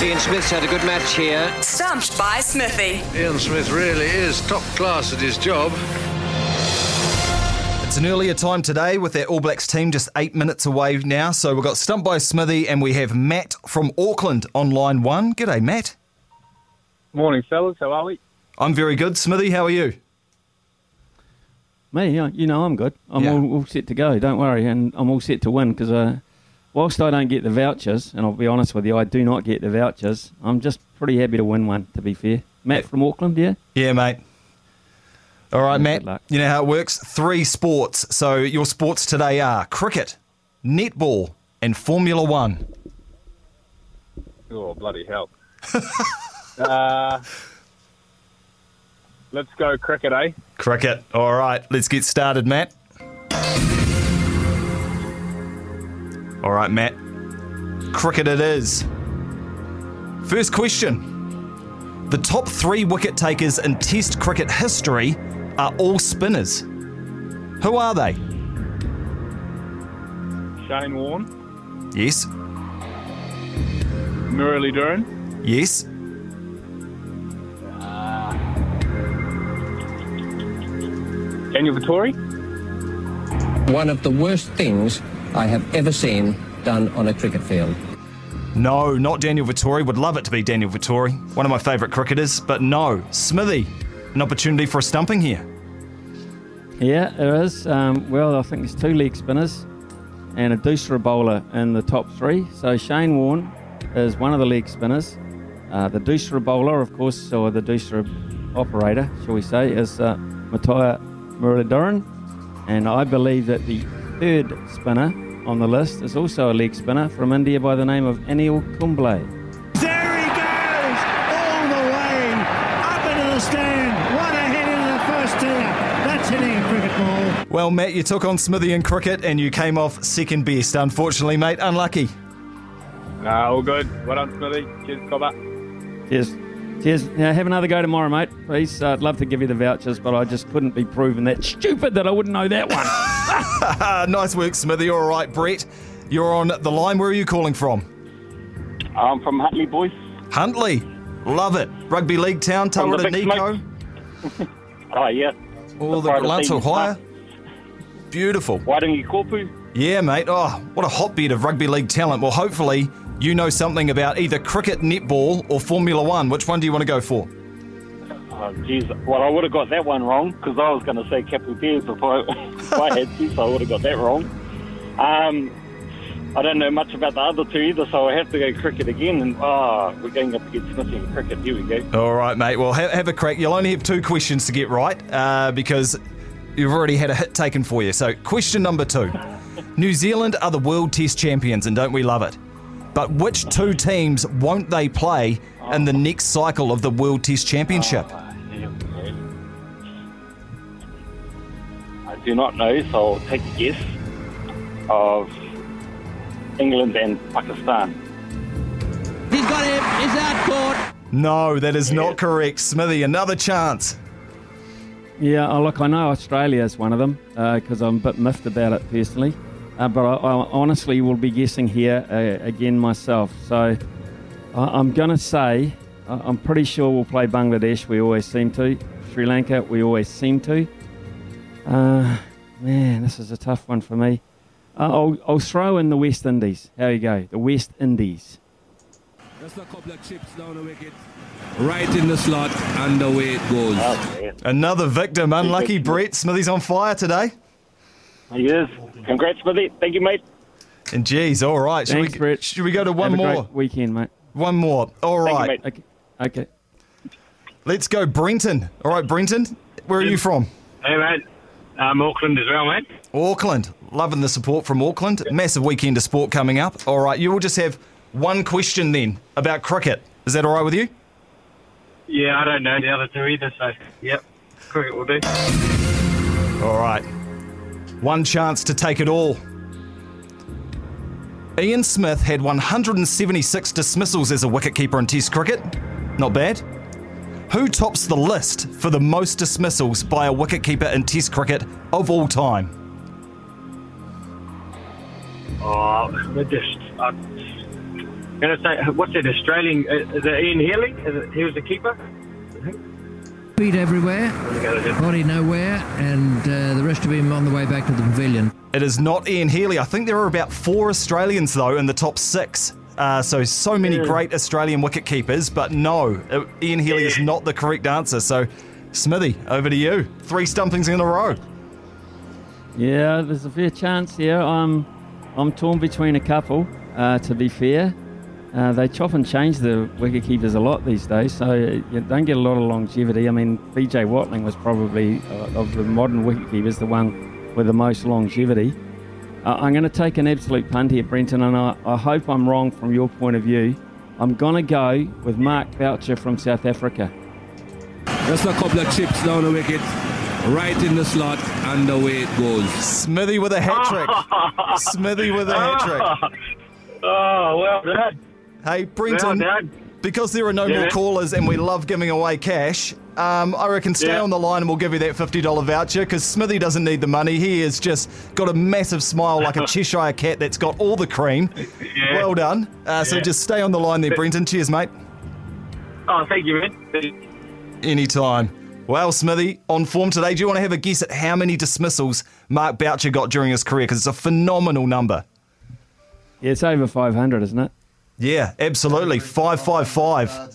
Ian Smith's had a good match here. Stumped by Smithy. Ian Smith really is top class at his job. It's an earlier time today with our All Blacks team just eight minutes away now. So we've got Stumped by Smithy and we have Matt from Auckland on line one. G'day, Matt. Morning, fellas. How are we? I'm very good. Smithy, how are you? Me, yeah, you know, I'm good. I'm Yeah. all, all set to go. Don't worry, and I'm all set to win because uh, whilst I don't get the vouchers, and I'll be honest with you, I do not get the vouchers. I'm just pretty happy to win one. To be fair, Matt from Auckland, yeah. Yeah, mate. All right, Yeah, Matt. You know how it works? Three sports. So your sports today are cricket, netball, and Formula One. Oh, bloody hell. uh, let's go cricket, eh? Cricket. All right, let's get started, Matt. All right, Matt. Cricket it is. First question. The top three wicket takers in Test cricket history are all spinners. Who are they? Shane Warne, Yes. Muralidharan, Yes. Daniel Vettori. One of the worst things I have ever seen done on a cricket field. No, not Daniel Vettori. Would love it to be Daniel Vettori, one of my favourite cricketers, but no. Smithy, an opportunity for a stumping here. Yeah, there is. Um, well, I think there's two leg spinners and a doosra bowler in the top three. So Shane Warne is one of the leg spinners. Uh, the doosra bowler, of course, or the doosra operator, shall we say, is uh, Muttiah Muralidharan. And I believe that the third spinner on the list is also a leg spinner from India by the name of Anil Kumble. There he goes, all the way up into the stand. One ahead into the first tier. That's hitting a cricket ball. Well, Matt, you took on Smithy in cricket and you came off second best. Unfortunately, mate, unlucky. Nah, all good. Well done, Smithy. Cheers, Cobber. Cheers. Cheers. Now, have another go tomorrow, mate. Please. Uh, I'd love to give you the vouchers, but I just couldn't be proven that stupid that I wouldn't know that one. nice work, Smithy. All right, Brett, you're on the line. Where are you calling from? I'm from Huntly, boys. Huntly. Love it. Rugby League Town, the big Nico. Oh, yeah. All the Pride of Lance Stevens Hire. Park. Beautiful. Waitangi Kopu. Yeah, mate. Oh, what a hotbed of rugby league talent. Well, hopefully you know something about either cricket, netball, or Formula One. Which one do you want to go for? Oh, geez. Well, I would have got that one wrong because I was going to say Bears if I, if I had to, so I would have got that wrong. Um, I don't know much about the other two either, so I have to go cricket again. And oh, we're going up against Smithy in cricket. Here we go. All right, mate. Well, have, have a crack. You'll only have two questions to get right uh, because you've already had a hit taken for you. So, question number two New Zealand are the World Test champions, and don't we love it? But which two teams won't they play in the next cycle of the World Test Championship? Here I do not know, so I'll take a guess of England and Pakistan. He's got him. He's out court. No, that is not correct. Smithy, another chance. yeah, oh, look, I know Australia is one of them because I'm a bit miffed about it personally. Uh, but I, I honestly will be guessing here uh, again myself. So I, I'm going to say I- I'm pretty sure we'll play Bangladesh. We always seem to. Sri Lanka, we always seem to. Uh, man, this is a tough one for me. Uh, I'll, I'll throw in the West Indies. How you go? The West Indies. Just a couple of chips down the wicket. Right in the slot, and away it goes. Another victim. Unlucky Brett. Smithy's on fire today. He is. Congrats, Smithy. Thank you, mate. And geez, all right. Should, Thanks, we, Brett. should we go to one Have a more? great weekend, mate. One more. All right. Thank you, mate. Okay. Okay. Let's go, Brenton. All right, Brenton. Where are you from? Hey, mate. Um, Auckland as well, mate. Auckland. Loving the support from Auckland. Massive weekend of sport coming up. All right, you will just have one question then about cricket. Is that all right with you? Yeah, I don't know the other two either, so yep, cricket will do. All right. One chance to take it all. Ian Smith had 176 dismissals as a wicketkeeper in Test cricket. Not bad. Who tops the list for the most dismissals by a wicketkeeper in Test cricket of all time? Oh, we're just. I'm gonna say, what's it? Australian? uh, Is it Ian Healy? Is it, he was the keeper. Feet everywhere, body nowhere, and uh, the rest of him on the way back to the pavilion. It is not Ian Healy. I think there are about four Australians, though, in the top six. Uh, so, so many Yeah. great Australian wicket keepers, but no, uh, Ian Healy is not the correct answer. So, Smithy, over to you. Three stumpings in a row. Yeah, there's a fair chance here. I'm, I'm torn between a couple. Uh, to be fair, uh, they chop and change the wicket keepers a lot these days, so you don't get a lot of longevity. I mean, BJ Watling was probably uh, of the modern wicket keepers the one with the most longevity. Uh, I'm going to take an absolute punt here, Brenton, and I, I hope I'm wrong from your point of view. I'm going to go with Mark Boucher from South Africa. Just a couple of chips down the wicket. Right in the slot, and away it goes. Smithy with a hat trick. Smithy with a hat trick. Oh, well done. Hey, Brenton, Well done. because there are no Yeah. more callers and we love giving away cash, um, I reckon stay Yeah. on the line and we'll give you that $50 voucher because Smithy doesn't need the money. He has just got a massive smile like a Cheshire cat that's got all the cream. Yeah. Well done. Uh, So Yeah. just stay on the line there, Brenton. Cheers, mate. Oh, thank you, man. Anytime. Well, Smithy, on form today, do you want to have a guess at how many dismissals Mark Boucher got during his career? Because it's a phenomenal number. Yeah, it's over 500, isn't it? Yeah, absolutely. 555.